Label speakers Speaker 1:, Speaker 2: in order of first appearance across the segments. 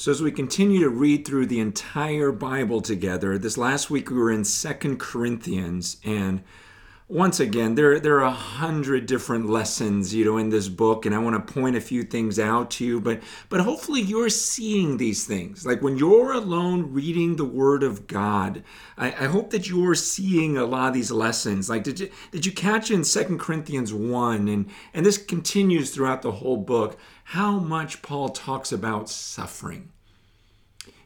Speaker 1: So, as we continue to read through the entire Bible together, this last week we were in Second Corinthians, and once again, there, there are a hundred different lessons, you know, in this book, and I want to point a few things out to you, but but hopefully you're seeing these things. Like when you're alone reading the Word of God, I, I hope that you're seeing a lot of these lessons. Like did you did you catch in Second Corinthians 1 and, and this continues throughout the whole book? how much Paul talks about suffering.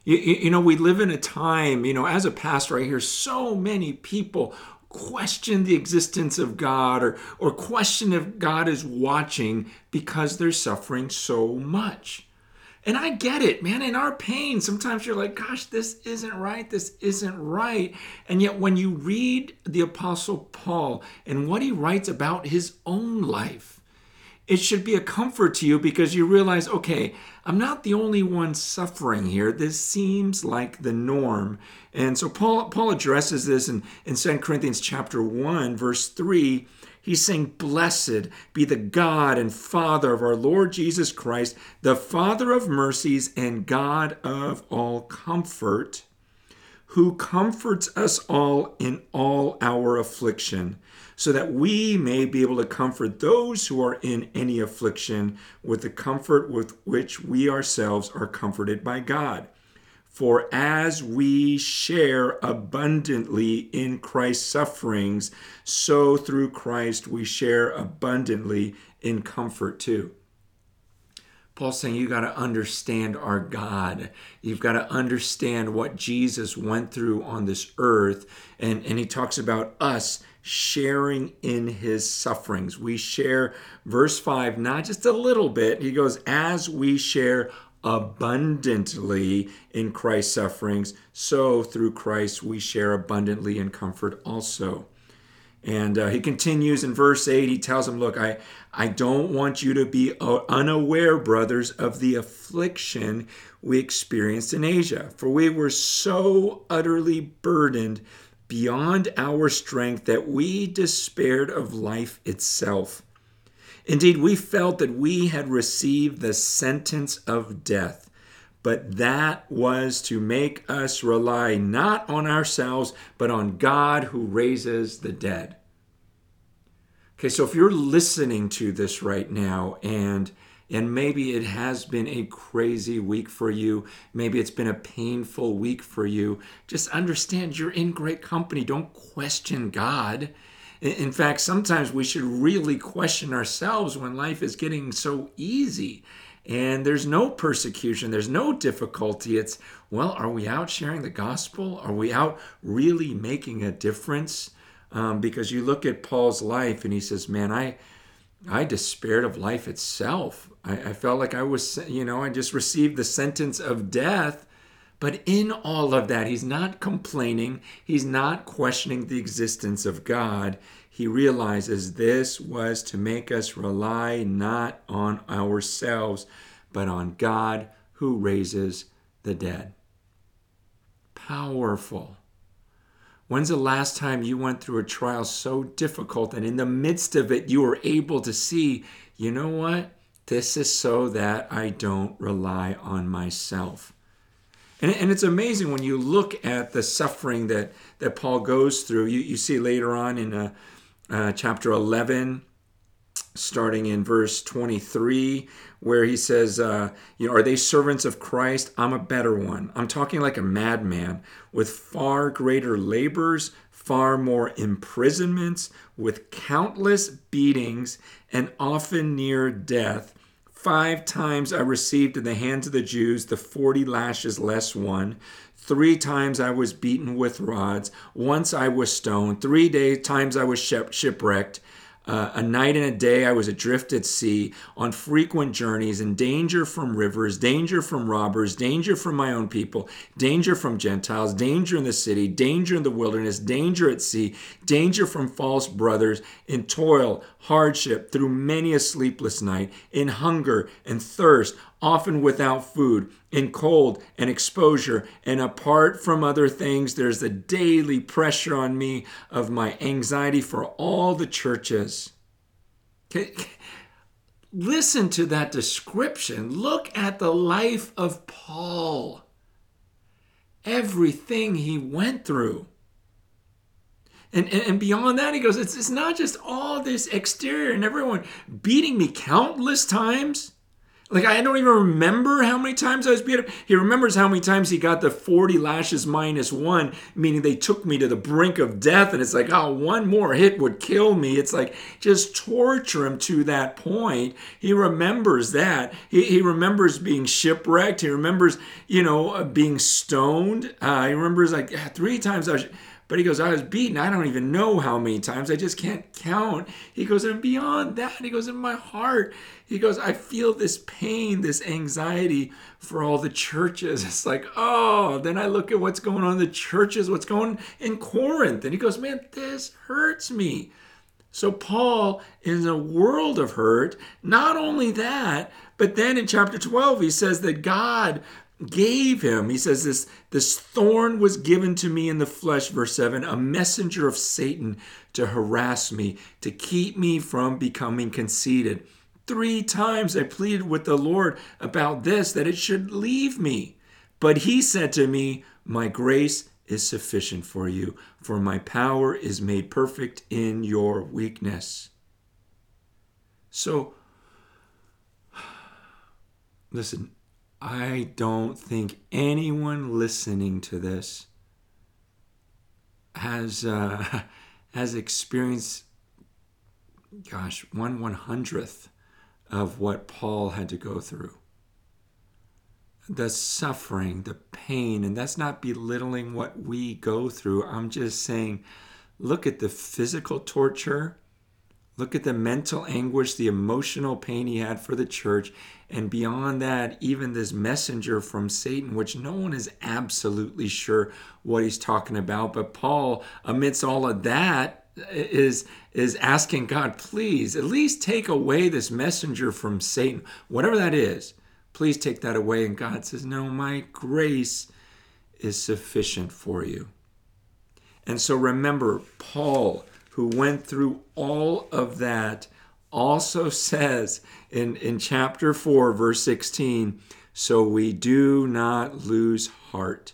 Speaker 1: You, you, know, we live in a time, you know, as a pastor, I hear so many people question the existence of God or, or question if God is watching because they're suffering so much. And I get it, man. In our pain, sometimes you're like, gosh, this isn't right. This isn't right. And yet, when you read the Apostle Paul and what he writes about his own life, it should be a comfort to you because you realize, okay, I'm not the only one suffering here. This seems like the norm. And so Paul, Paul addresses this in, in 2 Corinthians chapter 1, verse 3. He's saying, Blessed be the God and Father of our Lord Jesus Christ, the Father of mercies and God of all comfort, who comforts us all in all our affliction so that we may be able to comfort those who are in any affliction with the comfort with which we ourselves are comforted by God. For as we share abundantly in Christ's sufferings, so through Christ we share abundantly in comfort too. Paul's saying you got to understand our God. You've got to understand what Jesus went through on this earth. And, and he talks about us sharing in his sufferings. We share, verse 5, not just a little bit. He goes, as we share abundantly in Christ's sufferings, so through Christ we share abundantly in comfort also. And uh, he continues in verse 8, he tells him, Look, I, I don't want you to be uh, unaware, brothers, of the affliction we experienced in Asia, for we were so utterly burdened beyond our strength that we despaired of life itself. Indeed, we felt that we had received the sentence of death, but that was to make us rely not on ourselves, but on God who raises the dead. Okay, so if you're listening to this right now and and maybe it has been a crazy week for you. Maybe it's been a painful week for you. Just understand you're in great company. Don't question God. In fact, sometimes we should really question ourselves when life is getting so easy and there's no persecution, there's no difficulty. It's, well, are we out sharing the gospel? Are we out really making a difference? Um, because you look at Paul's life and he says, man, I. I despaired of life itself. I, I, felt like I was, you know, I just received the sentence of death. But in all of that, he's not complaining. He's not questioning the existence of God. He realizes this was to make us rely not on ourselves, but on God who raises the dead. Powerful. When's the last time you went through a trial so difficult and in the midst of it you were able to see, you know what? This is so that I don't rely on myself. And, and it's amazing when you look at the suffering that, that Paul goes through. You, you see later on in uh, uh, chapter 11, starting in verse 23 where he says uh, you know are they servants of christ i'm a better one i'm talking like a madman with far greater labors far more imprisonments with countless beatings and often near death five times i received in the hands of the jews the 40 lashes less one Three times I was beaten with rods. Once I was stoned. Three days, times I was shipwrecked. Uh, a night and a day I was adrift at sea, on frequent journeys, in danger from rivers, danger from robbers, danger from my own people, danger from Gentiles, danger in the city, danger in the wilderness, danger at sea, danger from false brothers, in toil, hardship, through many a sleepless night, in hunger and thirst, often without food, in cold and exposure. And apart from other things, there's the daily pressure on me of my anxiety for all the churches. Okay, listen to that description. Look at the life of Paul. Everything he went through. And, and, and, beyond that, he goes, it's, it's not just all this exterior and everyone beating me countless times. Like I don't even remember how many times I was beat up. He remembers how many times he got the 40 lashes minus one, meaning they took me to the brink of death. And it's like, oh, one more hit would kill me. It's like just torture him to that point. He remembers that. He, he remembers being shipwrecked. He remembers, you know, uh, being stoned. Uh, he remembers like three times I was but he goes, I was beaten. I don't even know how many times. I just can't count. He goes, and beyond that, he goes, in my heart, he goes, I feel this pain, this anxiety for all the churches. It's like, oh, then I look at what's going on in the churches, what's going in Corinth. And he goes, man, this hurts me. So Paul is in a world of hurt. Not only that, but then in chapter 12, he says that God gave him. He says this this thorn was given to me in the flesh verse 7, a messenger of Satan to harass me, to keep me from becoming conceited. 3 times I pleaded with the Lord about this that it should leave me. But he said to me, "My grace is sufficient for you, for my power is made perfect in your weakness." So listen, I don't think anyone listening to this has uh, has experienced, gosh, one one hundredth of what Paul had to go through. The suffering, the pain, and that's not belittling what we go through. I'm just saying, look at the physical torture Look at the mental anguish, the emotional pain he had for the church. And beyond that, even this messenger from Satan, which no one is absolutely sure what he's talking about. But Paul, amidst all of that, is is asking God, please, at least take away this messenger from Satan, whatever that is. Please take that away. And God says, No, my grace is sufficient for you. And so remember, Paul who went through all of that, also says in, in chapter 4, verse 16, so we do not lose heart.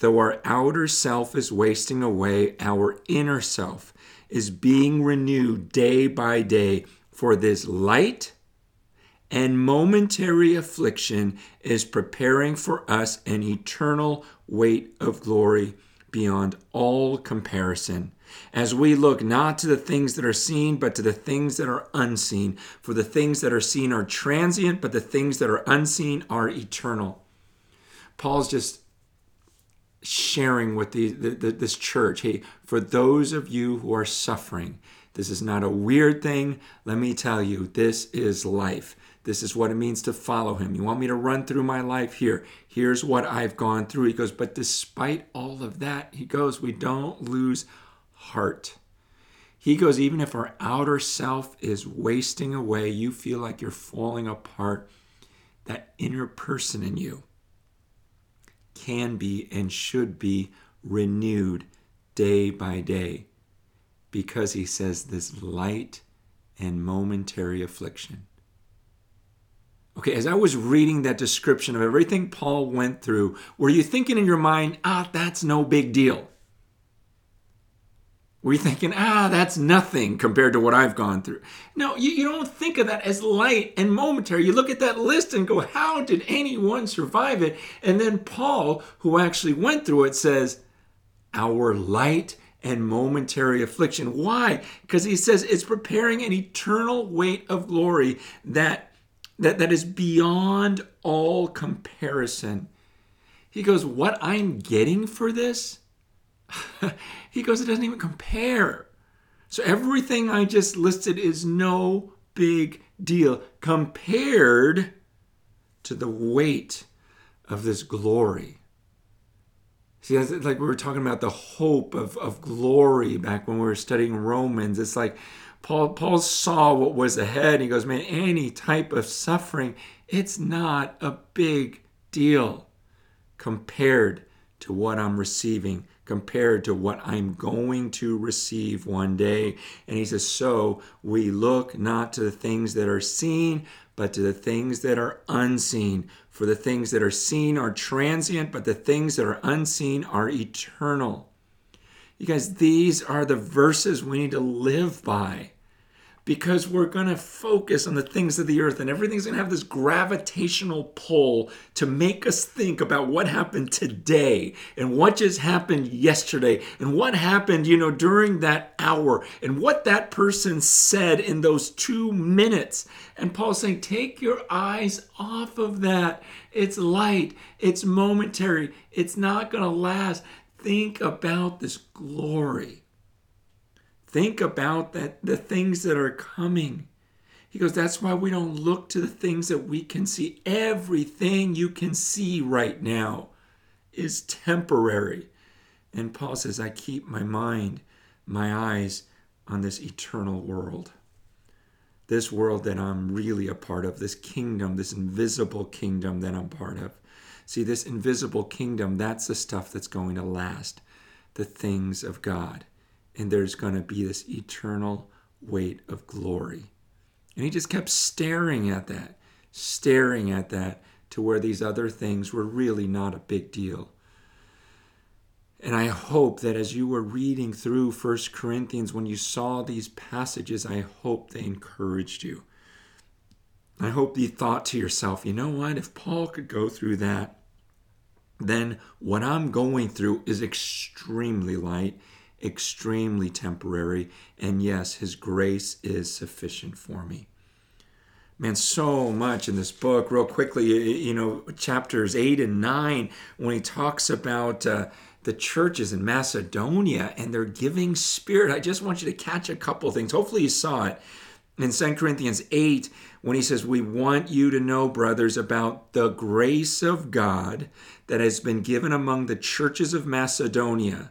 Speaker 1: Though our outer self is wasting away, our inner self is being renewed day by day. For this light and momentary affliction is preparing for us an eternal weight of glory beyond all comparison as we look not to the things that are seen, but to the things that are unseen. For the things that are seen are transient, but the things that are unseen are eternal. Paul's just sharing with the, the, the, this church hey, for those of you who are suffering, this is not a weird thing. Let me tell you, this is life. This is what it means to follow him. You want me to run through my life here? Here's what I've gone through. He goes, but despite all of that, he goes, we don't lose heart. He goes, even if our outer self is wasting away, you feel like you're falling apart, that inner person in you can be and should be renewed day by day because he says this light and momentary affliction. Okay, as I was reading that description of everything Paul went through, were you thinking in your mind, ah, that's no big deal? Were thinking, ah, that's nothing compared to what I've gone through? No, you, you don't think of that as light and momentary. You look at that list and go, how did anyone survive it? And then Paul, who actually went through it, says, our light and momentary affliction. Why? Because he says it's preparing an eternal weight of glory that, that, that is beyond all comparison. He goes, What I'm getting for this he goes, it doesn't even compare. So everything I just listed is no big deal compared to the weight of this glory. See, like we were talking about the hope of, of glory back when we were studying Romans. It's like Paul, Paul saw what was ahead. He goes, man, any type of suffering, it's not a big deal compared to what I'm receiving compared to what I'm going to receive one day. And he says, So we look not to the things that are seen, but to the things that are unseen. For the things that are seen are transient, but the things that are unseen are eternal. You guys, these are the verses we need to live by because we're going to focus on the things of the earth and everything's going to have this gravitational pull to make us think about what happened today and what just happened yesterday and what happened, you know, during that hour and what that person said in those two minutes. And Paul's saying, take your eyes off of that. It's light, it's momentary, it's not going to last. Think about this glory Think about that the things that are coming. He goes, that's why we don't look to the things that we can see. Everything you can see right now is temporary. And Paul says, I keep my mind, my eyes on this eternal world. This world that I'm really a part of, this kingdom, this invisible kingdom that I'm part of. See, this invisible kingdom, that's the stuff that's going to last, the things of God and there's going to be this eternal weight of glory. And he just kept staring at that, staring at that to where these other things were really not a big deal. And I hope that as you were reading through First Corinthians, when you saw these passages, I hope they encouraged you. I hope you thought to yourself, you know what? If Paul could go through that, then what I'm going through is extremely light extremely temporary. And yes, His grace is sufficient for me. Man, so much in this book. Real quickly, you know, chapters 8 and 9, when he talks about. Uh, the churches in Macedonia and their giving spirit. I just want you to catch a couple things. Hopefully, you saw it in 2 Corinthians 8 when he says, We want you to know, brothers, about the grace of God that has been given among the churches of Macedonia.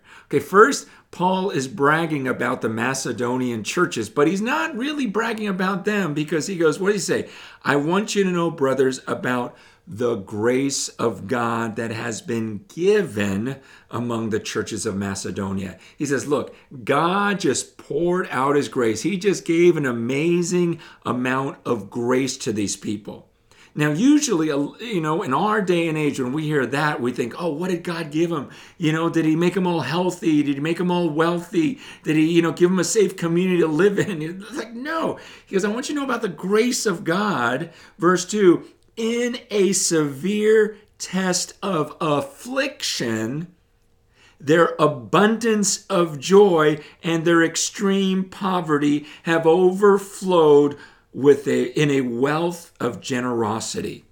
Speaker 1: Okay, first, Paul is bragging about the Macedonian churches, but he's not really bragging about them because he goes, What do you say? I want you to know, brothers, about the grace of God that has been given among the churches of Macedonia. He says, Look, God just poured out his grace. He just gave an amazing amount of grace to these people. Now, usually, you know, in our day and age, when we hear that, we think, oh, what did God give them? You know, did He make them all healthy? Did He make them all wealthy? Did He, you know, give them a safe community to live in? It's like, no. He goes, I want you to know about the grace of God. Verse 2 In a severe test of affliction, their abundance of joy and their extreme poverty have overflowed with a in a wealth of generosity.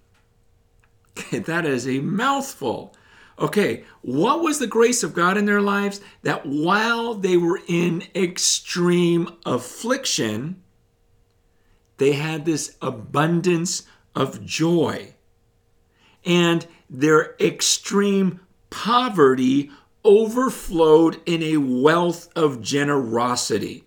Speaker 1: That is a mouthful. Okay, what was the grace of God in their lives? That while they were in extreme affliction, they had this abundance of joy. And their extreme poverty overflowed in a wealth of generosity.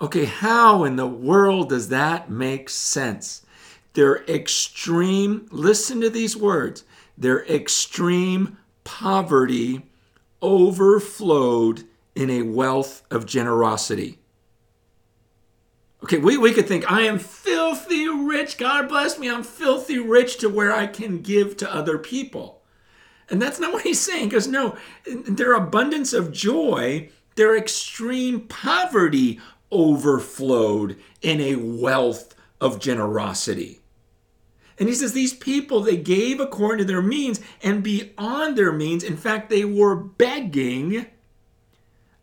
Speaker 1: Okay, how in the world does that make sense? Their extreme, listen to these words, their extreme poverty overflowed in a wealth of generosity. Okay, we, we could think, I am filthy rich. God bless me. I'm filthy rich to where I can give to other people. And that's not what he's saying, because no, their abundance of joy, their extreme poverty overflowed in a wealth of generosity. And he says these people, they gave according to their means and beyond their means. In fact, they were begging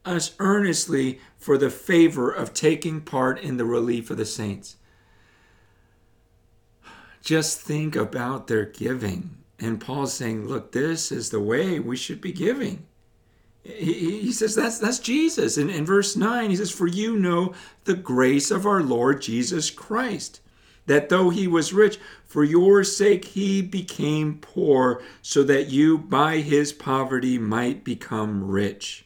Speaker 1: us earnestly for the favor of taking part in the relief of the saints. Just think about their giving. And Paul's saying, look, this is the way we should be giving. He, he says that's that's Jesus. And in verse 9, he says, For you know the grace of our Lord Jesus Christ, that though he was rich, for your sake he became poor, so that you by his poverty might become rich.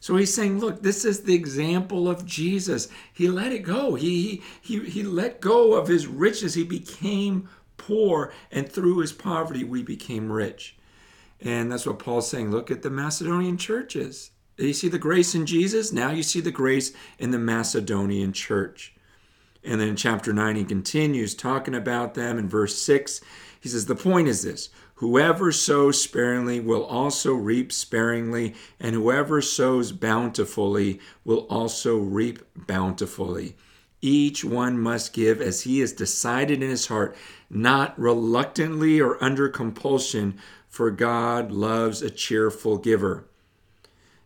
Speaker 1: So he's saying, look, this is the example of Jesus. He let it go. He, he, he let go of his riches. He became poor, and through his poverty, we became rich. And that's what Paul's saying. Look at the Macedonian churches. You see the grace in Jesus? Now you see the grace in the Macedonian church. And then in chapter 9, he continues talking about them. In verse 6, he says, The point is this Whoever sows sparingly will also reap sparingly, and whoever sows bountifully will also reap bountifully. Each one must give as he has decided in his heart, not reluctantly or under compulsion, for God loves a cheerful giver.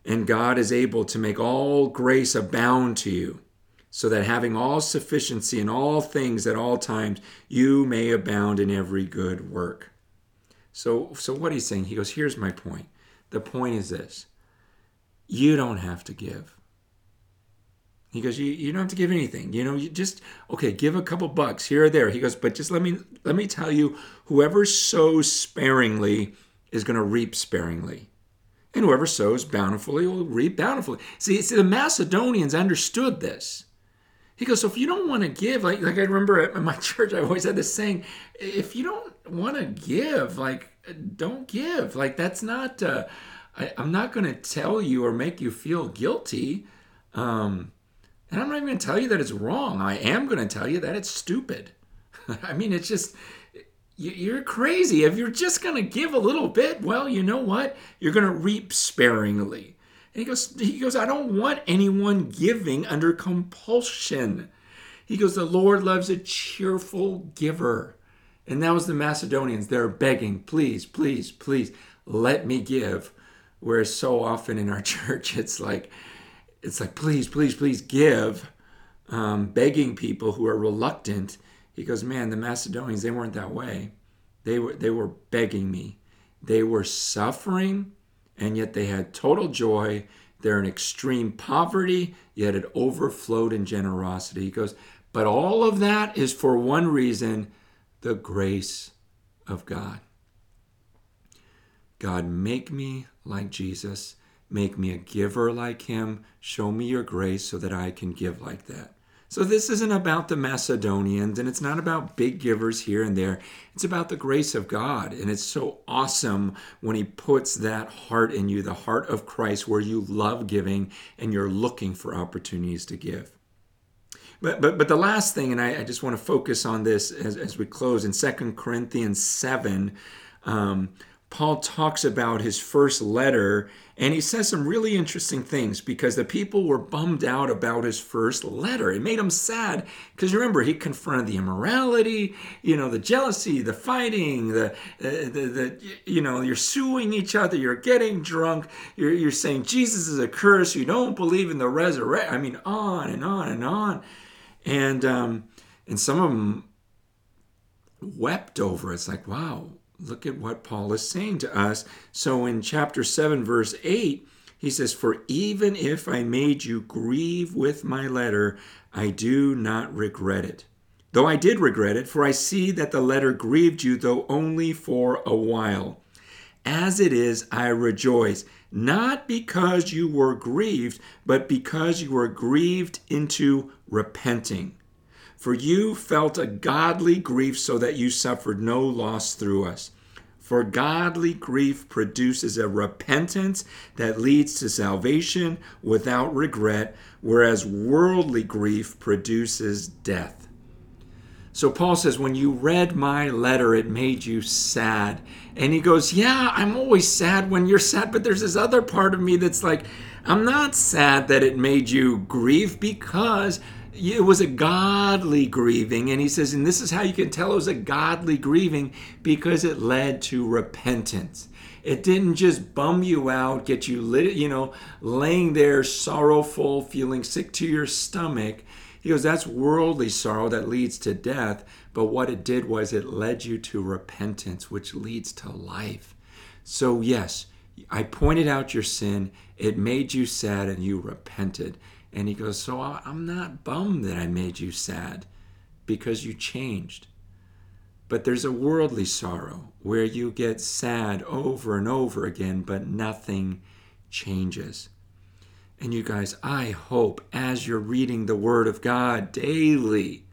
Speaker 1: And God is able to make all grace abound to you, so that having all sufficiency in all things at all times, you may abound in every good work. So, so what he's saying, he goes, here's my point. The point is this you don't have to give. He goes, you, you don't have to give anything. You know, you just okay, give a couple bucks here or there. He goes, but just let me let me tell you, whoever sows sparingly is going to reap sparingly. And whoever sows bountifully will reap bountifully. See, see, the Macedonians understood this. He goes, so if you don't want to give, like like I remember at my church, I always had this saying, if you don't want to give, like don't give. Like that's not. Uh, I, am not going to tell you or make you feel guilty. Um, and I'm not even going to tell you that it's wrong. I am going to tell you that it's stupid. I mean, it's just you're crazy. If you're just going to give a little bit, well, you know what? You're going to reap sparingly. And he goes, he goes, I don't want anyone giving under compulsion. He goes, the Lord loves a cheerful giver. And that was the Macedonians. They're begging, please, please, please, let me give. Whereas so often in our church, it's like, it's like, please, please, please give, um, begging people who are reluctant. He goes, man, the Macedonians, they weren't that way. They were, they were begging me. They were suffering and yet they had total joy. They're in extreme poverty, yet it overflowed in generosity. He goes, but all of that is for one reason the grace of God. God, make me like Jesus. Make me a giver like him. Show me your grace so that I can give like that. So, this isn't about the Macedonians and it's not about big givers here and there. It's about the grace of God. And it's so awesome when He puts that heart in you, the heart of Christ, where you love giving and you're looking for opportunities to give. But, but, but the last thing, and I, I just want to focus on this as, as we close in Second Corinthians 7. Um, Paul talks about his first letter and he says some really interesting things because the people were bummed out about his first letter. It made them sad because remember, he confronted the immorality, you know, the jealousy, the fighting, the, the, the, the, you know, you're suing each other, you're getting drunk, you're, you're saying Jesus is a curse, you don't believe in the resurrection. I mean, on and on and on. And, um, and some of them wept over it. It's like, wow, look at what Paul is saying to us. So in chapter 7, verse 8, he says, For even if I made you grieve with my letter, I do not regret it. Though I did regret it, for I see that the letter grieved you, though only for a while. As it is, I rejoice, not because you were grieved, but because you were grieved into repenting. For you felt a godly grief so that you suffered no loss through us. For godly grief produces a repentance that leads to salvation without regret, whereas worldly grief produces death. So Paul says, when you read my letter, it made you sad. And he goes, Yeah, I'm always sad when you're sad, but there's this other part of me that's like, I'm not sad that it made you grieve because it was a godly grieving and he says and this is how you can tell it was a godly grieving because it led to repentance it didn't just bum you out get you lit you know laying there sorrowful feeling sick to your stomach he goes that's worldly sorrow that leads to death but what it did was it led you to repentance which leads to life so yes I pointed out your sin. It made you sad and you repented. And he goes, So I'm not bummed that I made you sad because you changed. But there's a worldly sorrow where you get sad over and over again, but nothing changes. And you guys, I hope as you're reading the Word of God daily,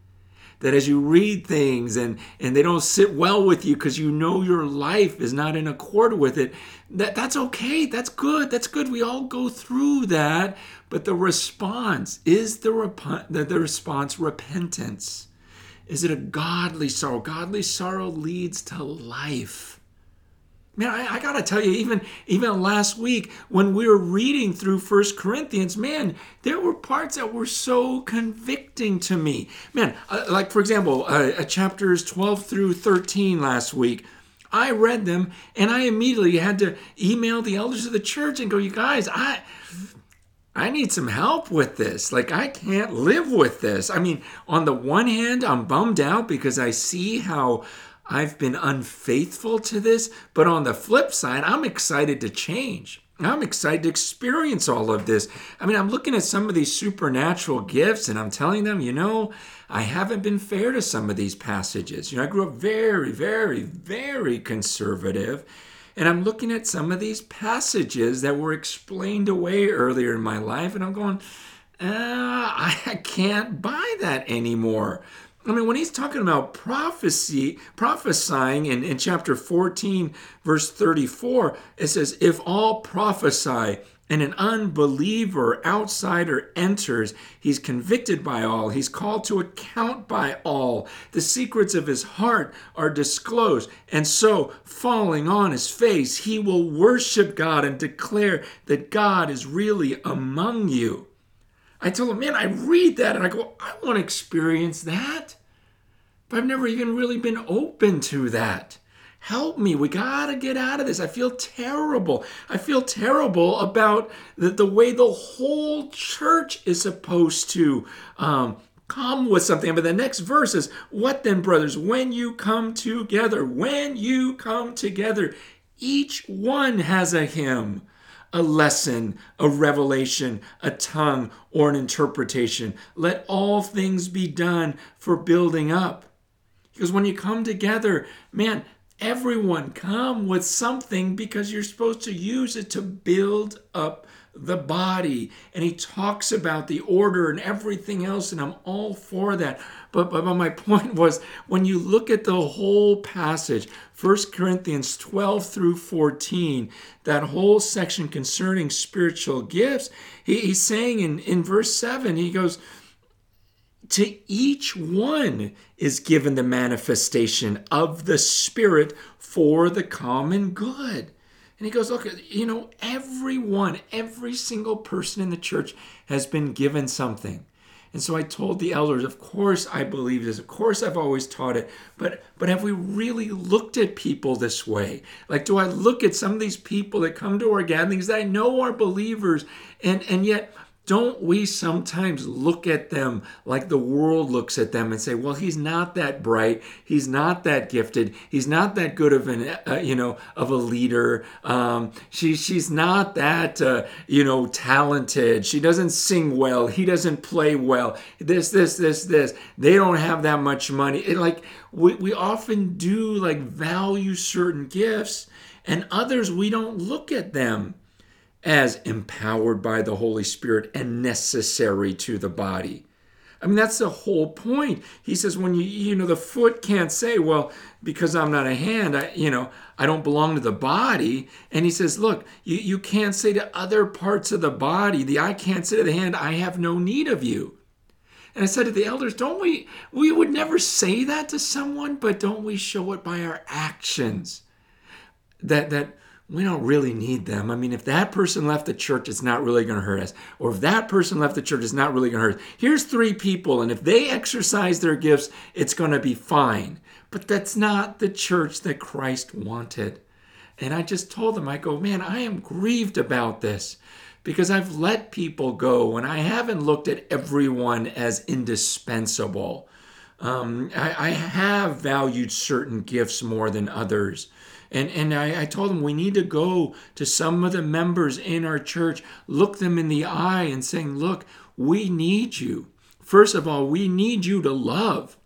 Speaker 1: that as you read things and, and they don't sit well with you because you know your life is not in accord with it, that, that's okay. That's good. That's good. We all go through that. But the response is the, rep- the, the response repentance. Is it a godly sorrow? Godly sorrow leads to life. Man, I, I, gotta tell you, even even last week when we were reading through First Corinthians, man, there were parts that were so convicting to me. Man, uh, like for example, uh, uh, chapters twelve through thirteen last week. I read them and I immediately had to email the elders of the church and go, "You guys, I." I need some help with this. Like, I can't live with this. I mean, on the one hand, I'm bummed out because I see how I've been unfaithful to this. But on the flip side, I'm excited to change. I'm excited to experience all of this. I mean, I'm looking at some of these supernatural gifts and I'm telling them, you know, I haven't been fair to some of these passages. You know, I grew up very, very, very conservative. And I'm looking at some of these passages that were explained away earlier in my life, and I'm going, uh, I can't buy that anymore. I mean, when he's talking about prophecy, prophesying in, in chapter 14, verse 34, it says, If all prophesy and an unbeliever, outsider enters, he's convicted by all, he's called to account by all. The secrets of his heart are disclosed. And so, falling on his face, he will worship God and declare that God is really among you. I told him, man, I read that and I go, I want to experience that. But I've never even really been open to that. Help me. We got to get out of this. I feel terrible. I feel terrible about the, the way the whole church is supposed to um, come with something. But the next verse is, What then, brothers, when you come together, when you come together, each one has a hymn a lesson, a revelation, a tongue, or an interpretation. Let all things be done for building up. Because when you come together, man, everyone come with something because you're supposed to use it to build up the body. And he talks about the order and everything else, and I'm all for that. But, but, my point was when you look at the whole passage, 1 Corinthians 12 through 14, that whole section concerning spiritual gifts, he, he's saying in, in verse 7, he goes, to each one is given the manifestation of the Spirit for the common good. And he goes, Look, you know, everyone, every single person in the church has been given something. And so I told the elders, of course I believe this. Of course I've always taught it. But but have we really looked at people this way? Like do I look at some of these people that come to our gatherings that I know are believers and and yet don't we sometimes look at them like the world looks at them and say, "Well, he's not that bright. He's not that gifted. He's not that good of an, uh, you know, of a leader. Um, she, she's not that, uh, you know, talented. She doesn't sing well. He doesn't play well. This, this, this, this. They don't have that much money. It, like we, we often do, like value certain gifts, and others we don't look at them as empowered by the Holy Spirit and necessary to the body. I mean, that's the whole point. He says, when you, you know, the foot can't say, well, because I'm not a hand, I, you know, I don't belong to the body. And he says, look, you, you can't say to other parts of the body, the eye can't say to the hand, I have no need of you. And I said to the elders, don't we, we would never say that to someone, but don't we show it by our actions? That, that, we don't really need them. I mean, if that person left the church, it's not really going to hurt us. Or if that person left the church, it's not really going to hurt us. Here's three people, and if they exercise their gifts, it's going to be fine. But that's not the church that Christ wanted. And I just told them, I go, man, I am grieved about this because I've let people go and I haven't looked at everyone as indispensable. Um, I, I have valued certain gifts more than others. And, and I, I told them we need to go to some of the members in our church, look them in the eye and saying, look, we need you. First of all, we need you to love.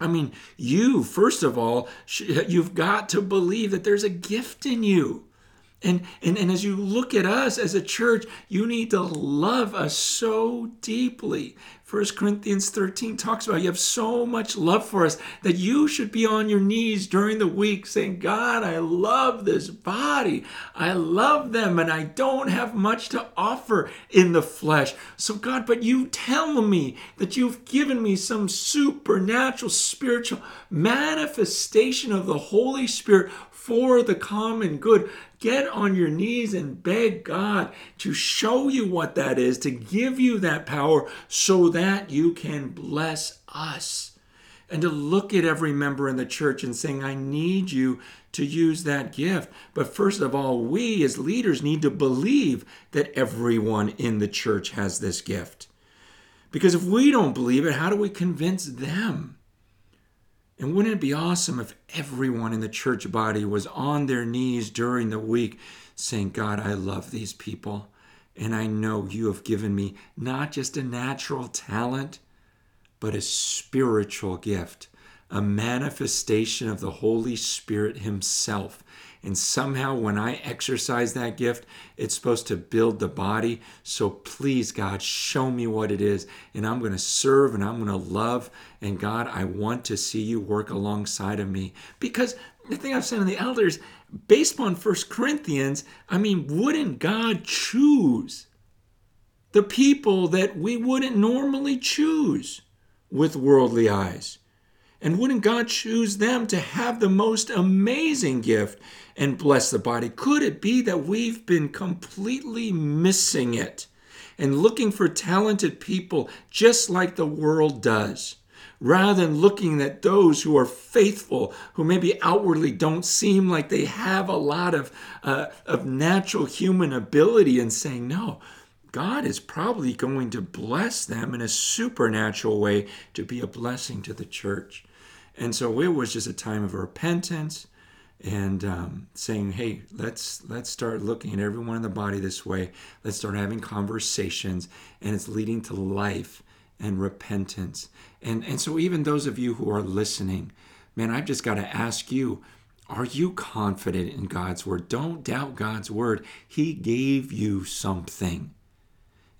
Speaker 1: I mean, you, first of all, you've got to believe that there's a gift in you. And, and, and as you look at us as a church, you need to love us so deeply. 1 Corinthians 13 talks about you have so much love for us that you should be on your knees during the week saying, God, I love this body. I love them and I don't have much to offer in the flesh. So, God, but you tell me that you've given me some supernatural spiritual manifestation of the Holy Spirit for the common good. Get on your knees and beg God to show you what that is, to give you that power so that you can bless us. And to look at every member in the church and saying, I need you to use that gift. But first of all, we as leaders need to believe that everyone in the church has this gift. Because if we don't believe it, how do we convince them? And wouldn't it be awesome if everyone in the church body was on their knees during the week saying, God, I love these people. And I know you have given me not just a natural talent, but a spiritual gift, a manifestation of the Holy Spirit Himself and somehow, when I exercise that gift, it's supposed to build the body. So please, God, show me what it is. And I'm going to serve and I'm going to love. And God, I want to see you work alongside of me. Because the thing I've said to the elders, based on First Corinthians, I mean, wouldn't God choose the people that we wouldn't normally choose with worldly eyes? And wouldn't God choose them to have the most amazing gift and bless the body? Could it be that we've been completely missing it and looking for talented people just like the world does? Rather than looking at those who are faithful, who maybe outwardly don't seem like they have a lot of, uh, of natural human ability, and saying, No, God is probably going to bless them in a supernatural way to be a blessing to the church. And so it was just a time of repentance and um, saying, "Hey, let's let's start looking at everyone in the body this way. Let's start having conversations, and it's leading to life and repentance." And and so even those of you who are listening, man, I've just got to ask you. Are you confident in God's word? Don't doubt God's word. He gave you something.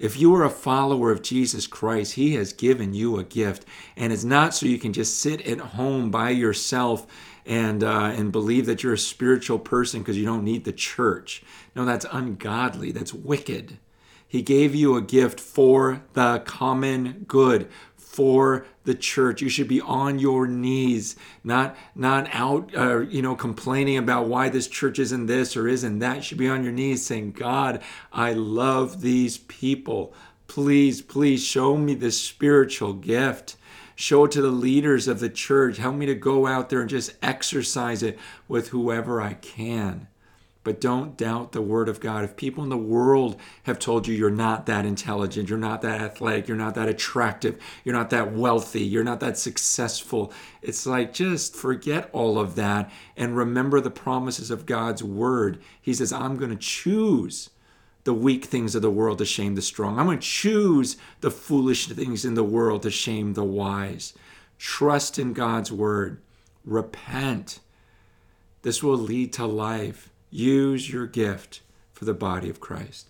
Speaker 1: If you are a follower of Jesus Christ, He has given you a gift. And it's not so you can just sit at home by yourself and, uh, and believe that you're a spiritual person because you don't need the church. No, that's ungodly. That's wicked. He gave you a gift for the common good, for the church. You should be on your knees, not not out, uh, you know, complaining about why this church isn't this or isn't that. You should be on your knees saying, "God, I love these people. Please, please show me this spiritual gift." Show it to the leaders of the church. Help me to go out there and just exercise it with whoever I can. But don't doubt the word of God. If people in the world have told you you're not that intelligent, you're not that athletic, you're not that attractive, you're not that wealthy, you're not that successful, it's like just forget all of that and remember the promises of God's word. He says, I'm going to choose the weak things of the world to shame the strong. I'm going to choose the foolish things in the world to shame the wise. Trust in God's word. Repent. This will lead to life. Use your gift for the body of Christ.